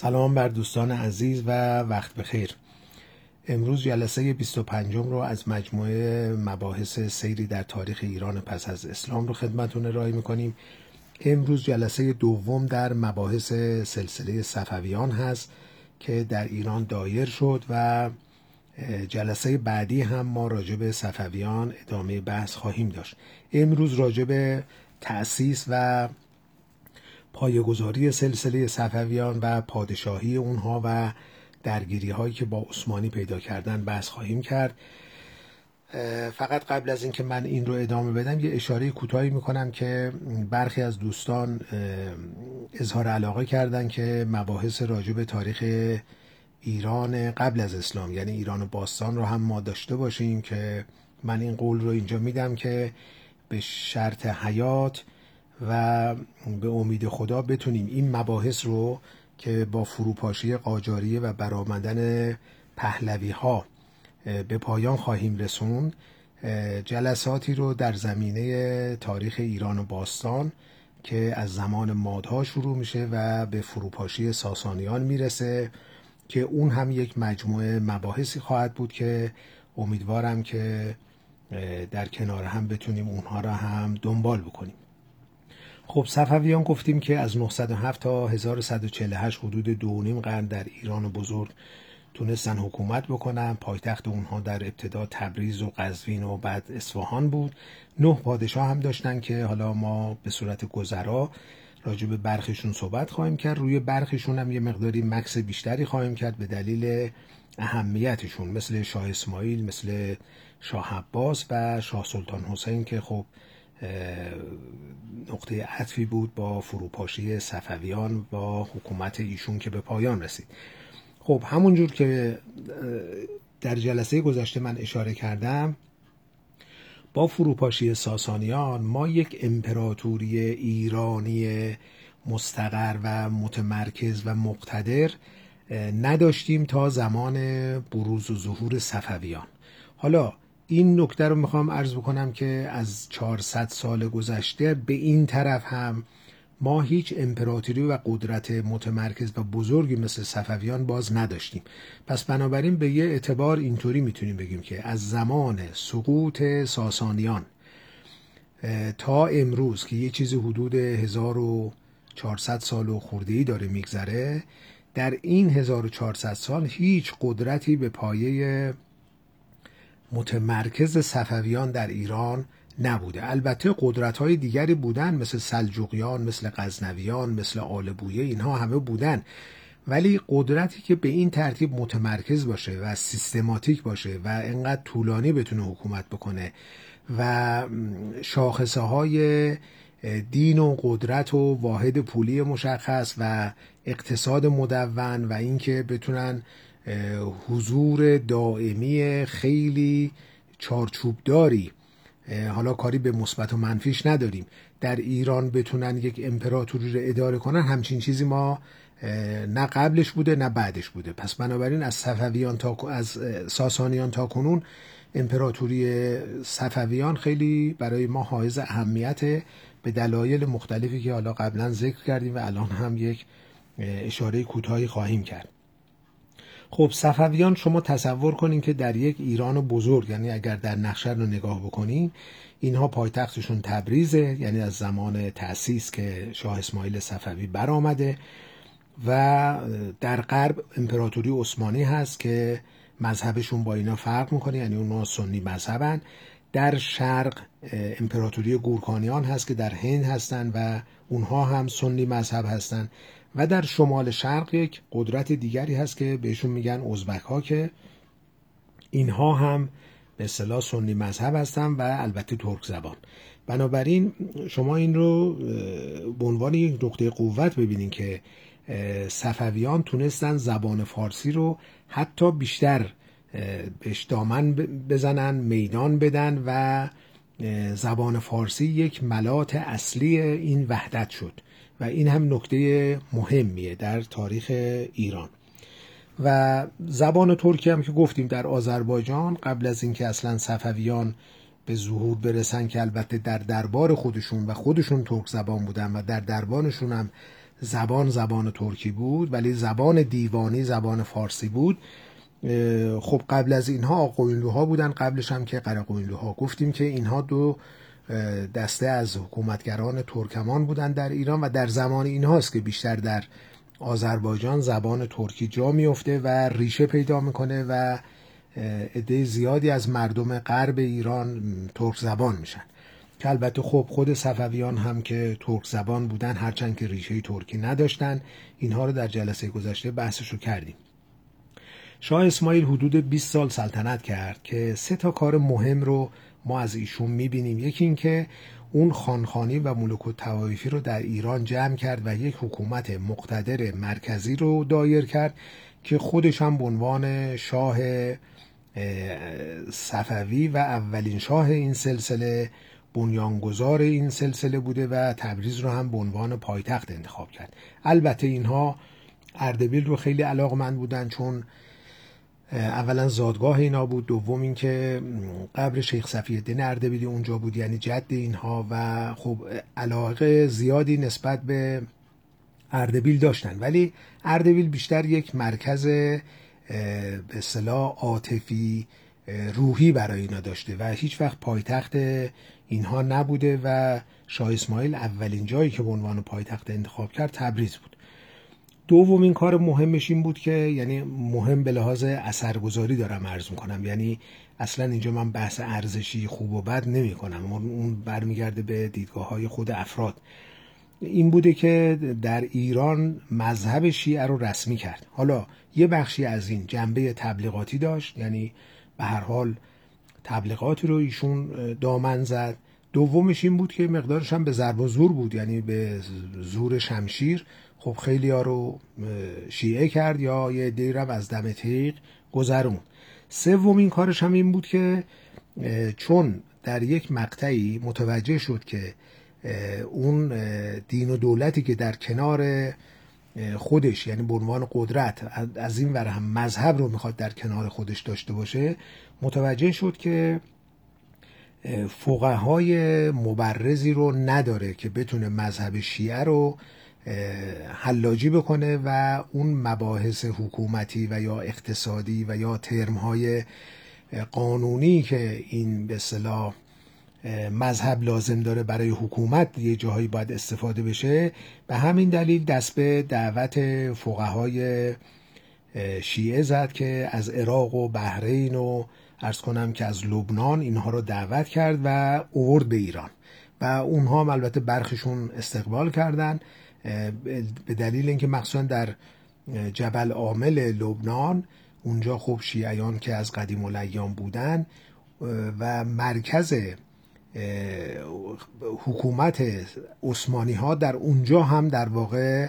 سلام بر دوستان عزیز و وقت بخیر. امروز جلسه 25 رو از مجموعه مباحث سیری در تاریخ ایران پس از اسلام رو خدمتون ارائه می‌کنیم. امروز جلسه دوم در مباحث سلسله صفویان هست که در ایران دایر شد و جلسه بعدی هم ما راجع به صفویان ادامه بحث خواهیم داشت. امروز راجع به تأسیس و پایگذاری سلسله صفویان و پادشاهی اونها و درگیری هایی که با عثمانی پیدا کردن بحث خواهیم کرد. فقط قبل از اینکه من این رو ادامه بدم یه اشاره کوتاهی می‌کنم که برخی از دوستان اظهار علاقه کردن که مباحث راجع به تاریخ ایران قبل از اسلام یعنی ایران باستان رو هم ما داشته باشیم که من این قول رو اینجا میدم که به شرط حیات و به امید خدا بتونیم این مباحث رو که با فروپاشی قاجاریه و برآمدن پهلوی ها به پایان خواهیم رسون جلساتی رو در زمینه تاریخ ایران و باستان که از زمان مادها شروع میشه و به فروپاشی ساسانیان می‌رسه که اون هم یک مجموعه مباحثی خواهد بود که امیدوارم که در کنار هم بتونیم اونها را هم دنبال بکنیم. خب صفویان گفتیم که از 907 تا 1148 حدود دو نیم قرن در ایران بزرگ تونستن حکومت بکنن. پایتخت اونها در ابتدا تبریز و قزوین و بعد اصفهان بود. نه پادشاه هم داشتن که حالا ما به صورت گذرا راجع به برخشون صحبت خواهیم کرد. روی برخشون هم یه مقداری مکس بیشتری خواهیم کرد به دلیل اهمیتشون مثل شاه اسماعیل مثل شاه عباس و شاه سلطان حسین که خب نقطه عطفی بود با فروپاشی صفویان با حکومت ایشون که به پایان رسید. خب همونجور که در جلسه گذشته من اشاره کردم با فروپاشی ساسانیان ما یک امپراتوری ایرانی مستقر و متمرکز و مقتدر نداشتیم تا زمان بروز و ظهور صفویان. حالا این نکته رو می‌خوام عرض بکنم که از 400 سال گذشته به این طرف هم ما هیچ امپراتوری و قدرت متمرکز و بزرگی مثل صفویان باز نداشتیم. پس بنابراین به یه اعتبار اینطوری می‌تونیم بگیم که از زمان سقوط ساسانیان تا امروز که یه چیزی حدود 1400 سال و خورده ای داره میگذره در این 1400 سال هیچ قدرتی به پایه متمرکز صفویان در ایران نبوده. البته قدرت های دیگری بودن مثل سلجوقیان مثل غزنویان مثل آلبویه اینها همه بودن. ولی قدرتی که به این ترتیب متمرکز باشه و سیستماتیک باشه و انقدر طولانی بتونه حکومت بکنه و شاخصه های دین و قدرت و واحد پولی مشخص و اقتصاد مدون و اینکه بتونن حضور دائمی خیلی چارچوبداری. حالا کاری به مثبت و منفیش نداریم. در ایران بتونن یک امپراتوری رو اداره کنن همچین چیزی ما نه قبلش بوده نه بعدش بوده. پس بنابراین از صفویان تا از ساسانیان تا کنون امپراتوری صفویان خیلی برای ما حائز اهمیت به دلایل مختلفی که حالا قبلا ذکر کردیم و الان هم یک اشاره کوتاهی خواهیم کرد. خب صفویان شما تصور کنین که در یک ایران بزرگ یعنی اگر در نقشه رو نگاه بکنین اینها پایتختشون تبریزه یعنی از زمان تأسیس که شاه اسماعیل صفوی برآمده و در غرب امپراتوری عثمانی هست که مذهبشون با اینا فرق می‌کنه یعنی اونها سنی مذهبن. در شرق امپراتوری گورکانیان هست که در هند هستن و اونها هم سنی مذهب هستن. و در شمال شرق یک قدرت دیگری هست که بهشون میگن ازبک ها که اینها هم به اصطلاح سنی مذهب هستن و البته ترک زبان. بنابراین شما این رو به عنوان یک نقطه قوت ببینید که صفویان تونستن زبان فارسی رو حتی بیشتر بهش دامن بزنن میدان بدن و زبان فارسی یک ملات اصلی این وحدت شد و این هم نکته مهمیه در تاریخ ایران. و زبان ترکی هم که گفتیم در آذربایجان قبل از اینکه اصلا صفویان به ظهور برسن که البته در دربار خودشون و خودشون ترک زبان بودن و در دربانشون هم زبان زبان ترکی بود ولی زبان دیوانی زبان فارسی بود. خب قبل از اینها آقوینلوها بودن قبلش هم که قرقوینلوها گفتیم که اینها دو دسته از حکومتگران ترکمان بودن در ایران و در زمان اینهاست که بیشتر در آذربایجان زبان ترکی جا میفته و ریشه پیدا می‌کنه و عده زیادی از مردم غرب ایران ترک زبان میشن. که البته خب خود صفویان هم که ترک زبان بودن هرچند که ریشه ترکی نداشتن اینها رو در جلسه گذشته بحثش رو کردیم. شاه اسماعیل حدود 20 سال سلطنت کرد که سه تا کار مهم رو ما از ایشون می‌بینیم. یکی اینکه اون خانخانی و ملوک و توایفی رو در ایران جمع کرد و یک حکومت مقتدر مرکزی رو دایر کرد که خودش هم به عنوان شاه صفوی و اولین شاه این سلسله بنیانگذار این سلسله بوده و تبریز رو هم به عنوان پایتخت انتخاب کرد. البته اینها اردبیل رو خیلی علاقمند بودن چون اولا زادگاه اینا بود دوم اینکه قبر شیخ صفی الدین اردبیلی اونجا بود یعنی جد اینها و خب علاقه زیادی نسبت به اردبیل داشتن. ولی اردبیل بیشتر یک مرکز به اصطلاح عاطفی روحی برای اینا داشته و هیچ وقت پایتخت اینها نبوده و شاه اسماعیل اولین جایی که به عنوان پایتخت انتخاب کرد تبریز بود. دومین کار مهمش این بود که یعنی مهم به لحاظ اثرگذاری دارم عرض می‌کنم. یعنی اصلا اینجا من بحث ارزشی خوب و بد نمی کنم اون برمیگرده به دیدگاه های خود افراد. این بوده که در ایران مذهب شیعه رو رسمی کرد. حالا یه بخشی از این جنبه تبلیغاتی داشت. یعنی به هر حال تبلیغات رو ایشون دامن زد. دومش این بود که مقدارش هم به ضرب و زور بود. یعنی به زور شمشیر. خب خیلی ها رو شیعه کرد یا یه دیرم از دم تیغ گذرون سومین کارش هم این بود که چون در یک مقطعی متوجه شد که اون دین و دولتی که در کنار خودش یعنی به عنوان قدرت از این ور هم مذهب رو می‌خواد در کنار خودش داشته باشه متوجه شد که فقهای مبرزی رو نداره که بتونه مذهب شیعه رو حلاجی بکنه و اون مباحث حکومتی و یا اقتصادی و یا ترمهای قانونی که این به صلاح مذهب لازم داره برای حکومت یه جاهایی باید استفاده بشه به همین دلیل دست به دعوت فقهای شیعه زد که از عراق و بحرین و ارز کنم که از لبنان اینها رو دعوت کرد و اوورد به ایران. و اونها هم البته برخشون استقبال کردن. به دلیل اینکه مخصوصا در جبل عامل لبنان اونجا خب شیعیان که از قدیم الایام بودن و مرکز حکومت عثمانی ها در اونجا هم در واقع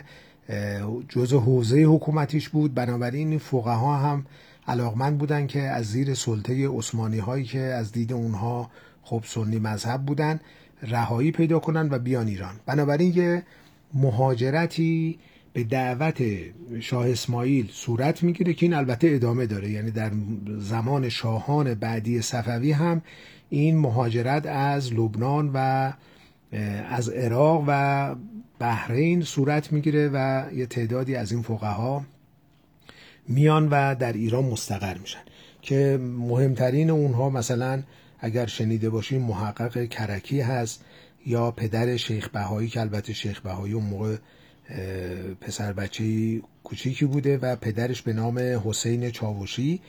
جزء حوزه حکومتیش بود. بنابراین این ها هم علاقمند بودن که از زیر سلطه عثمانی هایی که از دید اونها خب سنی مذهب بودن رهایی پیدا کنن و بیان ایران. بنابراین یه مهاجرتی به دعوت شاه اسماعیل صورت می‌گیره که این البته ادامه داره. یعنی در زمان شاهان بعدی صفوی هم این مهاجرت از لبنان و از عراق و بحرین صورت می‌گیره و یه تعدادی از این فقها میان و در ایران مستقر میشن. که مهمترین اونها مثلا اگر شنیده باشیم محقق کرکی هست یا پدر شیخ بهایی که البته شیخ بهایی اون موقع پسر بچه کوچیکی بوده و پدرش به نام حسین چاوشی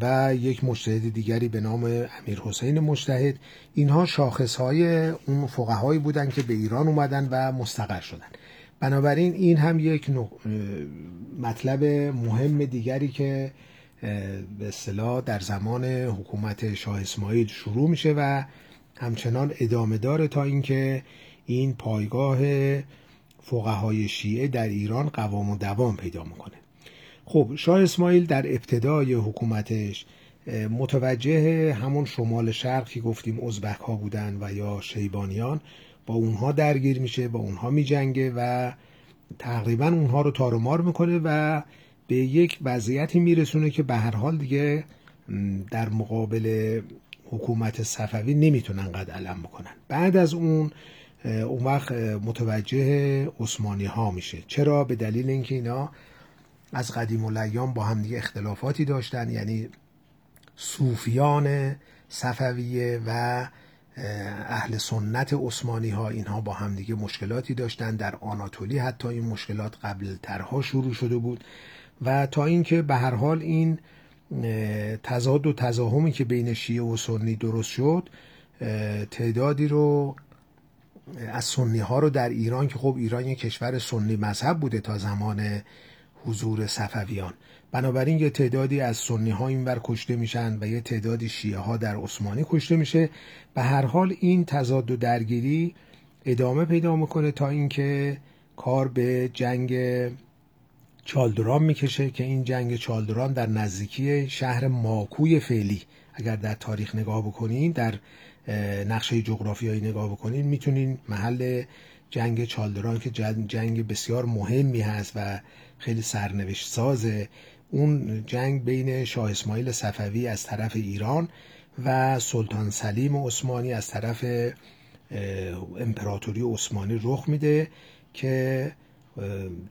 و یک مجتهد دیگری به نام امیر حسین مجتهد. اینها شاخص های اون فقهایی بودن که به ایران اومدن و مستقر شدن. بنابراین این هم یک مطلب مهم دیگری که به اصطلاح در زمان حکومت شاه اسماعیل شروع میشه و همچنان ادامه داره تا اینکه این پایگاه فقهای شیعه در ایران قوام و دوام پیدا می‌کنه. خب شاه اسماعیل در ابتدای حکومتش متوجه همون شمال شرق که گفتیم ازبک ها بودن و یا شیبانیان با اونها درگیر میشه با اونها میجنگه و تقریبا اونها رو تارمار می‌کنه و به یک وضعیتی میرسونه که به هر حال دیگه در مقابل حکومت صفوی نمی‌تونن قد علم بکنن. بعد از اون اون وقت متوجه عثمانی ها میشه. چرا؟ به دلیل اینکه اینا از قدیم الایام با هم دیگه اختلافاتی داشتن یعنی صوفیان صفویه و اهل سنت عثمانی ها اینها با همدیگه مشکلاتی داشتن. در آناتولی حتی این مشکلات قبل ترها شروع شده بود. و تا اینکه به هر حال این تضاد و تزاهمی که بین شیعه و سنی درست شد تعدادی رو از سنی ها رو در ایران که خب ایران یک کشور سنی مذهب بوده تا زمان حضور صفویان. بنابراین یه تعدادی از سنی ها اینور کشته میشن و یه تعدادی شیعه ها در عثمانی کشته میشه. به هر حال این تضاد و درگیری ادامه پیدا می‌کنه تا اینکه کار به جنگ چالدران می‌کشه که این جنگ چالدران در نزدیکی شهر ماکوی فعلی. اگر در تاریخ نگاه بکنین در نقشه جغرافیایی نگاه بکنین می‌تونین محل جنگ چالدران که جنگ بسیار مهمی هست و خیلی سرنوشت سازه اون جنگ بین شاه اسماعیل صفوی از طرف ایران و سلطان سلیم عثمانی از طرف امپراتوری عثمانی رخ میده که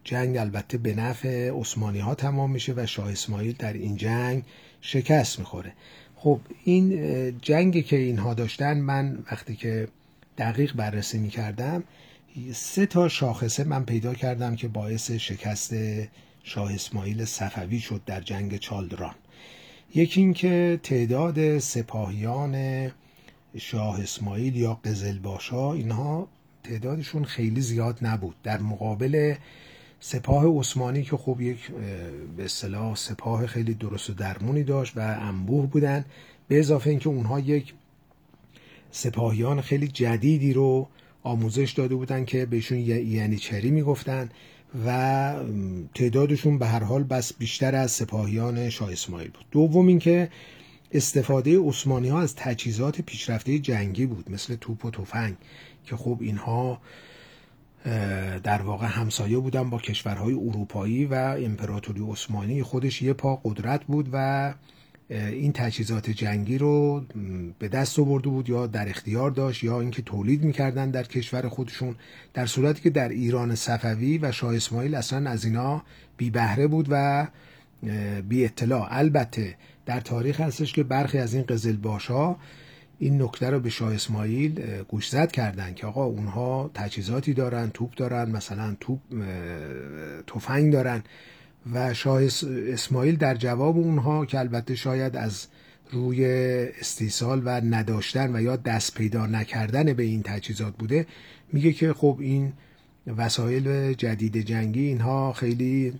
جنگ البته به نفع عثمانی ها تمام میشه و شاه اسماعیل در این جنگ شکست می‌خوره. خب این جنگی که اینها داشتن من وقتی که دقیق بررسی می‌کردم سه تا شاخصه من پیدا کردم که باعث شکست شاه اسماعیل صفوی شد در جنگ چالدران. یکی اینکه تعداد سپاهیان شاه اسماعیل یا قزلباشا اینها تعدادشون خیلی زیاد نبود. در مقابل سپاه عثمانی که خب یک به اصطلاح سپاه خیلی درست و درمونی داشت و انبوه بودن به اضافه اینکه اونها یک سپاهیان خیلی جدیدی رو آموزش داده بودن که بهشون یعنی چری می‌گفتن و تعدادشون به هر حال بس بیشتر از سپاهیان شاه اسماعیل بود. دوم اینکه استفاده عثمانی ها از تجهیزات پیشرفته جنگی بود مثل توپ و تفنگ. که خب اینها در واقع همسایه بودن با کشورهای اروپایی و امپراتوری عثمانی خودش یه پا قدرت بود و این تجهیزات جنگی رو به دست آورده بود یا در اختیار داشت یا اینکه تولید می‌کردن در کشور خودشون در صورتی که در ایران صفوی و شاه اسماعیل اصلا از اینا بی بهره بود و بی اطلاع البته در تاریخ هستش که برخی از این قزل باشا این نکته رو به شاه اسماعیل گوشزد کردن که آقا اونها تجهیزاتی دارن توپ دارن مثلا توپ تفنگ دارن و شاه اسماعیل در جواب اونها که البته شاید از روی استیصال و نداشتن و یا دست پیدا نکردن به این تجهیزات بوده میگه که خب این وسایل جدید جنگی اینها خیلی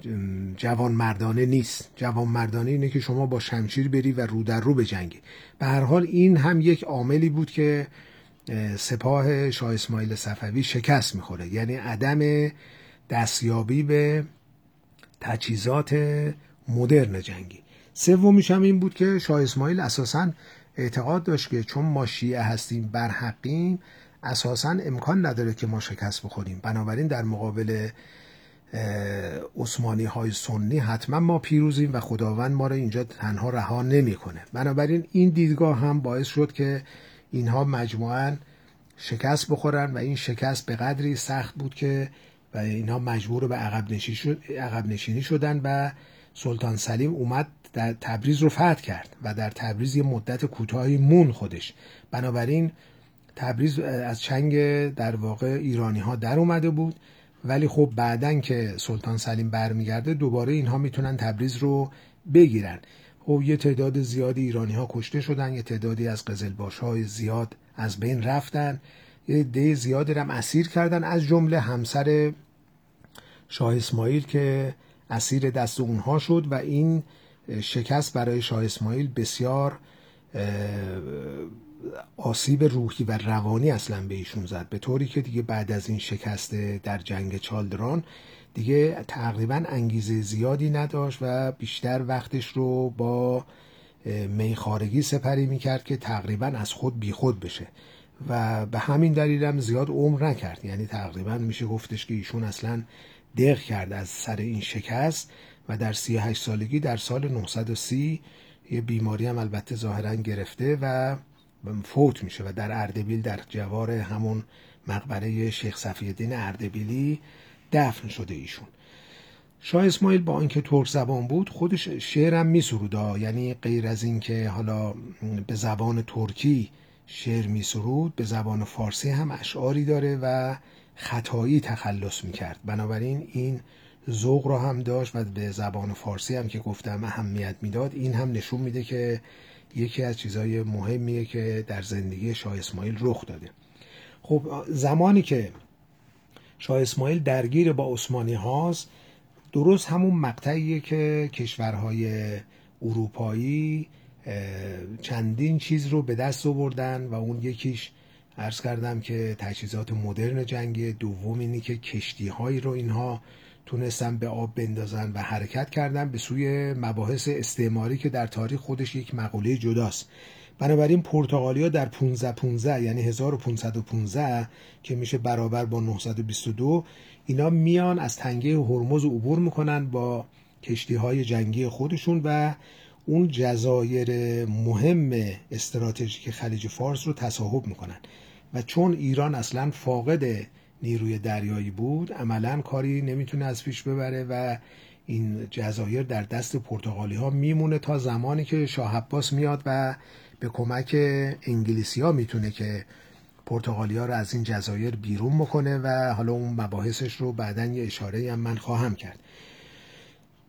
جوان مردانه نیست. جوان مردانه اینه که شما با شمشیر بری و رو در رو به جنگی. به هر حال این هم یک عاملی بود که سپاه شاه اسماعیل صفوی شکست می‌خوره. یعنی عدم دستیابی به تجهیزات مدرن جنگی. سومیش هم این بود که شاه اسماعیل اساسا اعتقاد داشت که چون ما شیعه هستیم بر حقیم اساسا امکان نداره که ما شکست بخوریم. بنابراین در مقابل عثمانی های سنی حتما ما پیروزیم و خداوند ما رو اینجا تنها رها نمی‌کنه. بنابراین این دیدگاه هم باعث شد که اینها مجموعا شکست بخورن و این شکست به قدری سخت بود که و اینها مجبور به عقب شد، عقب نشینی شدن و سلطان سلیم اومد در تبریز رو فتح کرد و در تبریز یه مدت کوتاهی مون خودش. بنابراین تبریز از چنگ در واقع ایرانی ها در اومده بود. ولی خب بعدن که سلطان سلیم برمیگرده دوباره اینها می‌تونن تبریز رو بگیرن. خب یه تعداد زیادی ایرانی ها کشته شدن یه تعدادی از قزلباش های زیاد از بین رفتن. یه ده زیادی هم اسیر کردن از جمله همسر شاه اسماعیل که اسیر دست اونها شد و این شکست برای شاه اسماعیل بسیار آسیب روحی و روانی اصلا به ایشون زد. به طوری که دیگه بعد از این شکست در جنگ چالدران دیگه تقریبا انگیزه زیادی نداشت و بیشتر وقتش رو با میخارگی سپری می‌کرد که تقریبا از خود بیخود بشه. و به همین دلیل هم زیاد عمر نکرد. یعنی تقریبا میشه گفتش که ایشون اصلا دق کرد از سر این شکست و در 38 سالگی در سال 930 یه بیماری هم البته ظاهرا گرفته و فوت میشه و در اردبیل در جوار همون مقبره شیخ صفیالدین اردبیلی دفن شده ایشون. شاه اسماعیل با اینکه ترک زبان بود خودش شعرم میسرودا. یعنی غیر از اینکه حالا به زبان ترکی شعر میسرود به زبان فارسی هم اشعاری داره و خطایی تخلص می‌کرد. بنابراین این ذوق را هم داشت و به زبان فارسی هم که گفتم اهمیت می‌داد این هم نشون میده که یکی از چیزهای مهمیه که در زندگی شاه اسماعیل رخ داده. خب زمانی که شاه اسماعیل درگیر با عثمانی هاست درست همون مقطعیه که کشورهای اروپایی چندین چیز رو به دست آوردن و اون یکیش عرض کردم که تجهیزات مدرن جنگی دوم اینی که کشتی هایی رو اینها تونستن به آب بندازن و حرکت کردن به سوی مباحث استعماری که در تاریخ خودش یک مقوله جداست. بنابراین پرتغالیا در 15 15 یعنی 1515 که میشه برابر با 922 اینا میان از تنگه هرمز عبور می‌کنن با کشتی های جنگی خودشون و اون جزایر مهم استراتژیک خلیج فارس رو تصاحب می‌کنن. و چون ایران اصلا فاقد نیروی دریایی بود عملا کاری نمی‌تونه از پیش ببره و این جزایر در دست پرتغالی ها میمونه تا زمانی که شاه عباس میاد و به کمک انگلیسی ها می‌تونه که پرتغالیا رو از این جزایر بیرون بکنه و حالا اون مباحثش رو بعدا یه اشاره هم من خواهم کرد.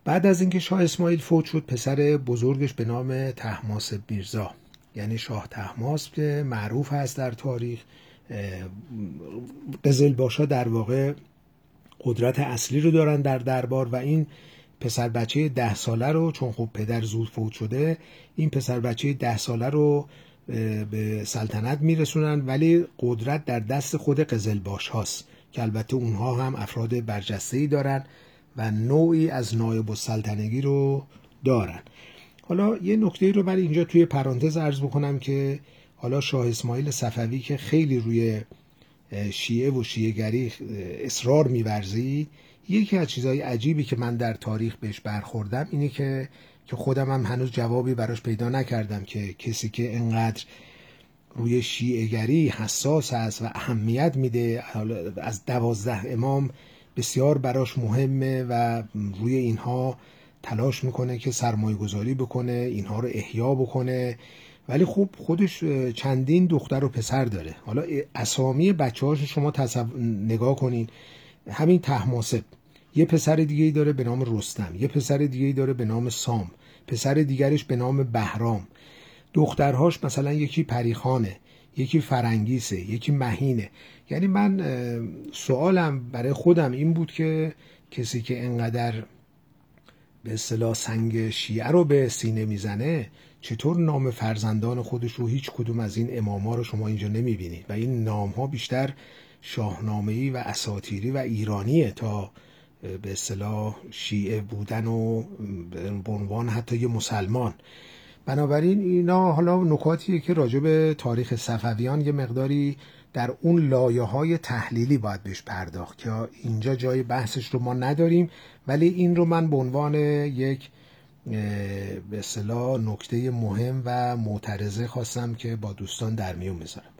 بعد از اینکه شاه اسماعیل فوت شد پسر بزرگش به نام تحماس میرزا یعنی شاه تحماس که معروف هست در تاریخ. قزل باشا در واقع قدرت اصلی رو دارن در دربار و این پسر بچه ده ساله رو چون خب پدر زود فوت شده این پسر بچه ده ساله رو به سلطنت میرسونن ولی قدرت در دست خود قزلباش هاست که البته اونها هم افراد برجسته ای دارن و نوعی از نایب السلطنگی رو دارن. حالا یه نکته رو من اینجا توی پرانتز عرض بکنم که حالا شاه اسماعیل صفوی که خیلی روی شیعه و شیعهگری اصرار میورزید یکی از چیزهای عجیبی که من در تاریخ بهش برخوردم اینه که که خودم هم هنوز جوابی براش پیدا نکردم که کسی که انقدر روی شیعهگری حساس است و اهمیت میده از دوازده امام بسیار براش مهمه و روی اینها تلاش می‌کنه که سرمایه گذاری بکنه اینها رو احیا بکنه. ولی خب خودش چندین دختر و پسر داره. حالا اسامی بچه هاش شما نگاه کنین. همین تحماسب. یه پسر دیگه ای داره به نام رستم. یه پسر دیگه ای داره به نام سام. پسر دیگرش به نام بهرام. دخترهاش مثلا یکی پریخانه یکی فرنگیسه یکی مهینه. یعنی من سوالم برای خودم این بود که کسی که انقدر به اصطلاح سنگ شیعه رو به سینه می‌زنه چطور نام فرزندان خودش رو هیچ کدوم از این اماما رو شما اینجا نمی‌بینید؟ و این نام ها بیشتر شاهنامه‌ای و اساتیری و ایرانیه تا به اصطلاح شیعه بودن و به عنوان حتی یه مسلمان. بنابراین اینا حالا نکاتیه که راجع به تاریخ صفویان یه مقداری در اون لایه های تحلیلی باید بهش پرداخت که اینجا جای بحثش رو ما نداریم ولی این رو من به عنوان یک به اصطلاح نکته مهم و معترضه خواستم که با دوستان در میون بذارم.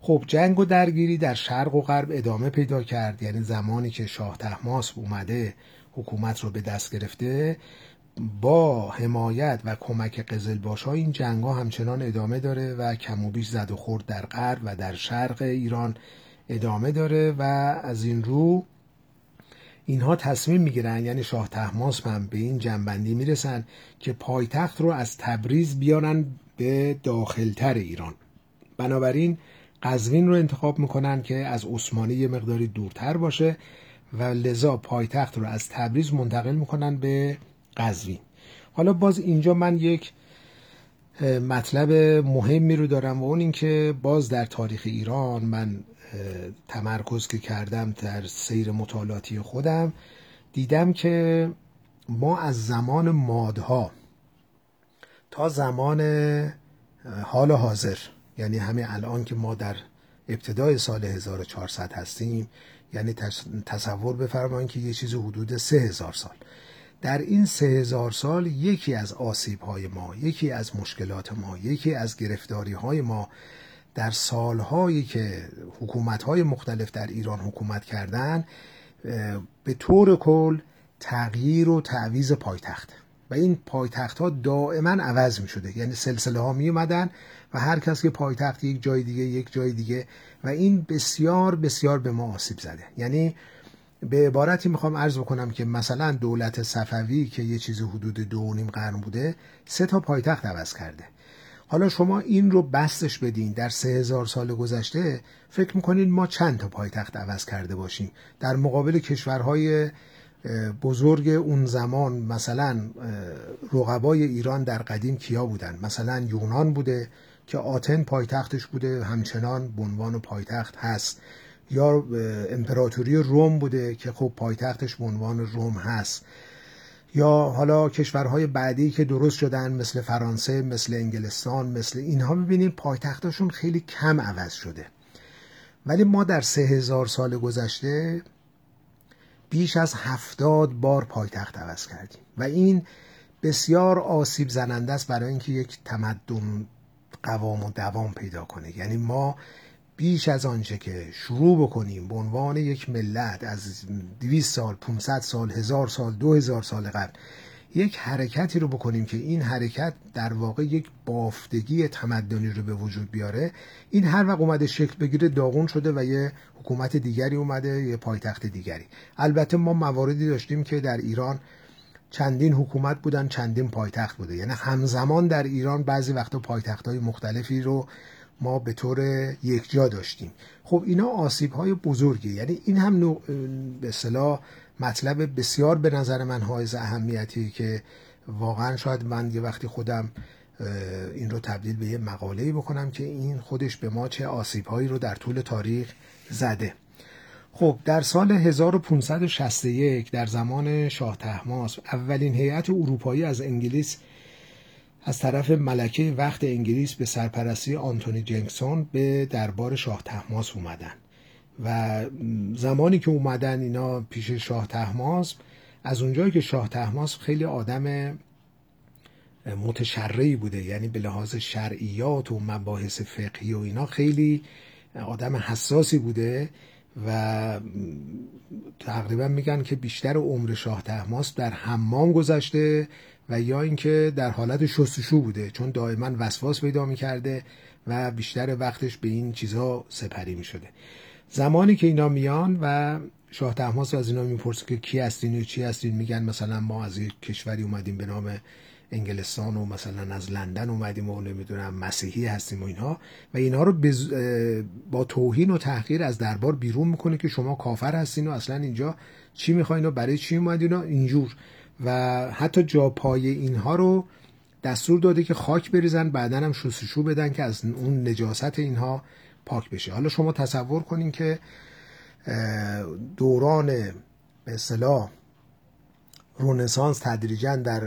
خب جنگ و درگیری در شرق و غرب ادامه پیدا کرد. یعنی زمانی که شاه تحماس اومده حکومت رو به دست گرفته با حمایت و کمک قزلباش ها این جنگ ها همچنان ادامه داره و کم و بیش زد و خورد در غرب و در شرق ایران ادامه داره و از این رو اینها تصمیم می‌گیرن یعنی شاه تحماس هم به این جنبندی می‌رسن که پایتخت رو از تبریز بیارن به داخلتر ایران. بنابراین قزوین رو انتخاب می‌کنن که از عثمانی یه مقداری دورتر باشه و لذا پایتخت رو از تبریز منتقل می‌کنن به قزوین. حالا باز اینجا من یک مطلب مهمی رو دارم و اون اینکه باز در تاریخ ایران من تمرکز که کردم در سیر مطالعاتی خودم دیدم که ما از زمان مادها تا زمان حال حاضر یعنی همین الان که ما در ابتدای سال 1400 هستیم یعنی تصور بفرمایید که یه چیز حدود 3000 سال. در این سه هزار سال یکی از آسیب های ما یکی از مشکلات ما یکی از گرفتاری های ما در سالهایی که حکومتهای مختلف در ایران حکومت کردن به طور کل تغییر و تعویز پایتخت. و این پایتخت ها دائما عوض می شده یعنی سلسله ها می اومدن و هر کس که پایتخت یک جای دیگه یک جای دیگه و این بسیار بسیار به ما آسیب زده. یعنی به عبارتی می‌خوام عرض بکنم که مثلا دولت صفوی که یه چیز حدود دو نیم قرن بوده سه تا پایتخت عوض کرده. حالا شما این رو بستش بدین در سه هزار سال گذشته فکر می‌کنین ما چند تا پایتخت عوض کرده باشیم؟ در مقابل کشورهای بزرگ اون زمان مثلا رقبای ایران در قدیم کیا بودن؟ مثلا یونان بوده که آتن پایتختش بوده همچنان به عنوان پایتخت هست. یا امپراتوری روم بوده که خب پایتختش به عنوان روم هست. یا حالا کشورهای بعدی که درست شدن مثل فرانسه مثل انگلستان مثل اینها ببینیم پایتختشون خیلی کم عوض شده. ولی ما در سه هزار سال گذشته بیش از هفتاد بار پایتخت عوض کردیم. و این بسیار آسیب زننده است برای اینکه یک تمدن قوام و دوام پیدا کنه. یعنی ما بیش از آنچه که شروع بکنیم به عنوان یک ملت از 200 سال 500 سال هزار سال دو هزار سال قبل یک حرکتی رو بکنیم که این حرکت در واقع یک بافتگی تمدنی رو به وجود بیاره. این هر وقت اومده شکل بگیره داغون شده و یه حکومت دیگری اومده یه پایتخت دیگری. البته ما مواردی داشتیم که در ایران چندین حکومت بودن چندین پایتخت بوده. یعنی همزمان در ایران بعضی وقتا پایتخت های مختلفی رو ما به طور یکجا داشتیم. خب اینا آسیب های بزرگی یعنی این هم نوع به اصطلاح مطلب بسیار به نظر من حائز اهمیتی که واقعا شاید من یه وقتی خودم این رو تبدیل به یه مقاله بکنم که این خودش به ما چه آسیب هایی رو در طول تاریخ زده. خب در سال 1561 در زمان شاه تحماس اولین هیئت اروپایی از انگلیس از طرف ملکه وقت انگلیس به سرپرستی آنتونی جنکسون به دربار شاه تحماس اومدن و زمانی که اومدن اینا پیش شاه تحماس از اونجایی که شاه تحماس خیلی آدم متشرعی بوده یعنی به لحاظ شرعیات و مباحث فقهی و اینا خیلی آدم حساسی بوده و تقریبا میگن که بیشتر عمر شاه تحماس در حمام گذشته و یا اینکه در حالت شستشو بوده چون دائما وسواس پیدا می‌کرده و بیشتر وقتش به این چیزها سپری می‌شده. زمانی که اینا میان و شاه تحماس از اینا می‌پرسه که کی هستین و چی هستین میگن مثلا ما از یک کشوری اومدیم به نام انگلستان و مثلا از لندن اومدیم و نمی‌دونم مسیحی هستیم و اینها و اینها رو با توهین و تحقیر از دربار بیرون می‌کنه که شما کافر هستین و اصلا اینجا چی می‌خواین و برای چی اومدین و اینجور. و حتی جا پای اینها رو دستور داده که خاک بریزن بعدا هم شستشو بدن که از اون نجاست اینها پاک بشه. حالا شما تصور کنین که دوران به اصطلاح رونسانس تدریجا در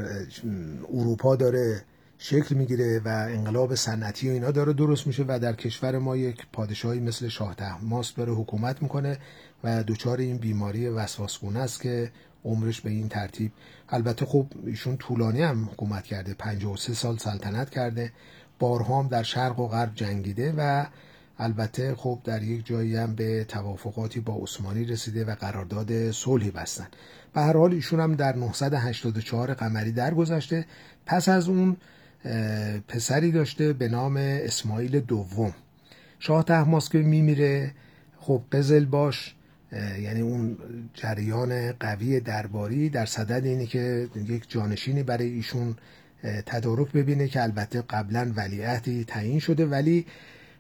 اروپا داره شکل می‌گیره و انقلاب صنعتی و اینا داره درست میشه و در کشور ما یک پادشاهی مثل شاه تحماس داره حکومت می‌کنه و دچار این بیماری وسواسگونه است که عمرش به این ترتیب. البته خب ایشون طولانی هم حکومت کرده 53 سال سلطنت کرده بارها هم در شرق و غرب جنگیده و البته خب در یک جایی هم به توافقاتی با عثمانی رسیده و قرارداد صلحی بستن. به هر حال ایشون هم در 984 قمری درگذشته. پس از اون پسری داشته به نام اسماعیل دوم. شاه تحماس که میمیره خب قزل باش یعنی اون جریان قوی درباری در صدد اینه که یک جانشینی برای ایشون تدارک ببینه که البته قبلا ولیعهدی تعیین شده. ولی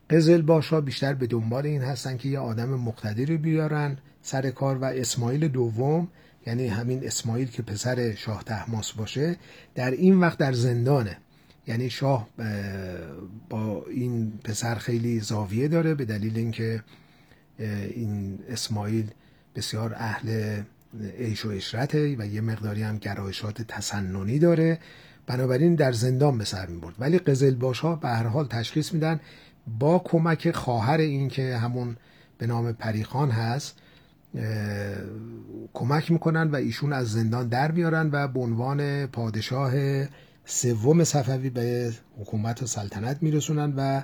قزل باشا بیشتر به دنبال این هستن که یه آدم مقتدری بیارن سر کار و اسماعیل دوم یعنی همین اسماعیل که پسر شاه تحماس باشه در این وقت در زندانه. یعنی شاه با این پسر خیلی زاویه داره به دلیل اینکه این اسماعیل بسیار اهل عیش و اشرته و یه مقداری هم گرایشات تسننی داره. بنابراین در زندان به سر می برد ولی قزل ها به هر حال تشخیص میدن با کمک خواهر این که همون به نام پریخان هست کمک می‌کنن و ایشون از زندان در میارن و به عنوان پادشاه سوم صفوی به حکومت و سلطنت میرسونن و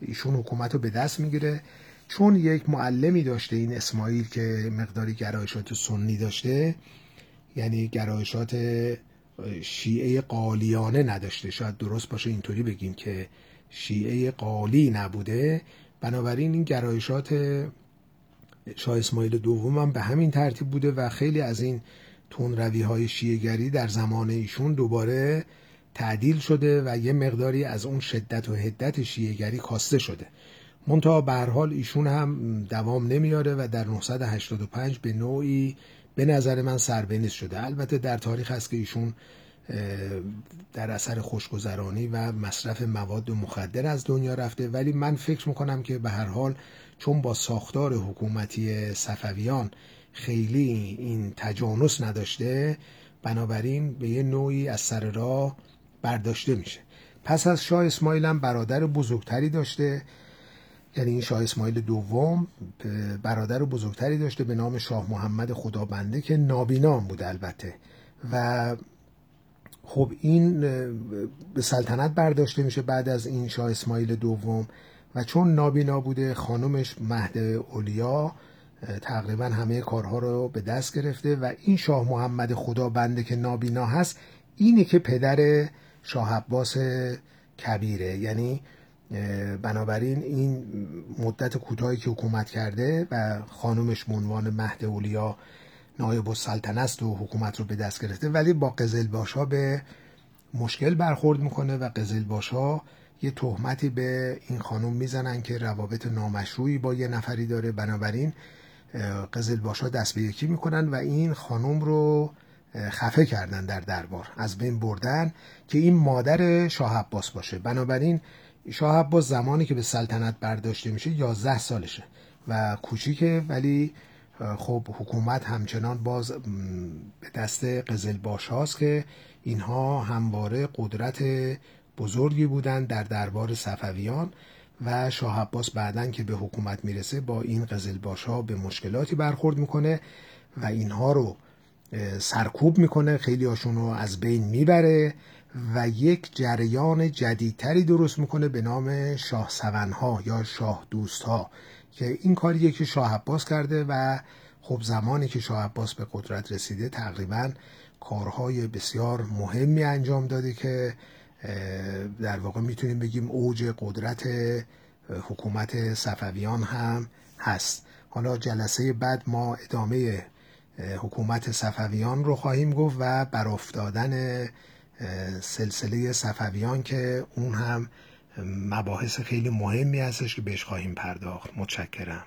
ایشون حکومت رو به دست می‌گیره. چون یک معلمی داشته این اسماعیل که مقداری گرایشات سنی داشته یعنی گرایشات شیعه قالیانه نداشته. شاید درست باشه اینطوری بگیم که شیعه قالی نبوده. بنابراین این گرایشات شاه اسماعیل دوم هم به همین ترتیب بوده و خیلی از این تون روی های شیعگری در زمان ایشون دوباره تعدیل شده و یه مقداری از اون شدت و حدت شیعگری کاسته شده. منتها به حال ایشون هم دوام نمیاره و در 985 به نوعی به نظر من سربنیز شده. البته در تاریخ هست که ایشون در اثر خوشگذرانی و مصرف مواد مخدر از دنیا رفته. ولی من فکر می‌کنم که به هر حال چون با ساختار حکومتی صفویان خیلی این تجانس نداشته بنابراین به یه نوعی از سر راه برداشته میشه. پس از شاه اسماعیل هم برادر بزرگتری داشته. یعنی این شاه اسماعیل دوم برادر بزرگتری داشته به نام شاه محمد خدابنده که نابینام بود البته. و خب این به سلطنت برداشته میشه بعد از این شاه اسماعیل دوم و چون نابینا بوده خانمش مهد اولیا تقریبا همه کارها رو به دست گرفته و این شاه محمد خدا بنده که نابینا هست اینه که پدر شاه عباس کبیره. یعنی بنابراین این مدت کوتاهی که حکومت کرده و خانمش منوان مهد اولیا نایب السلطنه و حکومت رو به دست گرفته ولی با قزل باشا به مشکل برخورد می‌کنه و قزل باشا یه تهمتی به این خانم می‌زنن که روابط نامشروعی با یه نفری داره. بنابراین قزل باشا دست به یکی می‌کنن و این خانم رو خفه کردن در دربار. از بین بردن که این مادر شاه عباس باشه. بنابراین شاه عباس زمانی که به سلطنت برداشته میشه 11 سالشه و کوچیکه ولی خب حکومت همچنان باز به دست قزل باش هاست که اینها همواره قدرت بزرگی بودن در دربار صفویان و شاه عباس بعدن که به حکومت می‌رسه با این قزل ها به مشکلاتی برخورد می‌کنه و اینها رو سرکوب می‌کنه. خیلی هاشون رو از بین می‌بره و یک جریان جدیدتری درست می‌کنه به نام شاه سونها یا شاه دوست ها که این کاریه که شاه عباس کرده و خب زمانی که شاه عباس به قدرت رسیده تقریبا کارهای بسیار مهمی انجام داده که در واقع می‌تونیم بگیم اوج قدرت حکومت صفویان هم هست. حالا جلسه بعد ما ادامه حکومت صفویان رو خواهیم گفت و برافتادن سلسله صفویان که اون هم مباحث خیلی مهمی هستش که بهش خواهیم پرداخت. متشکرم.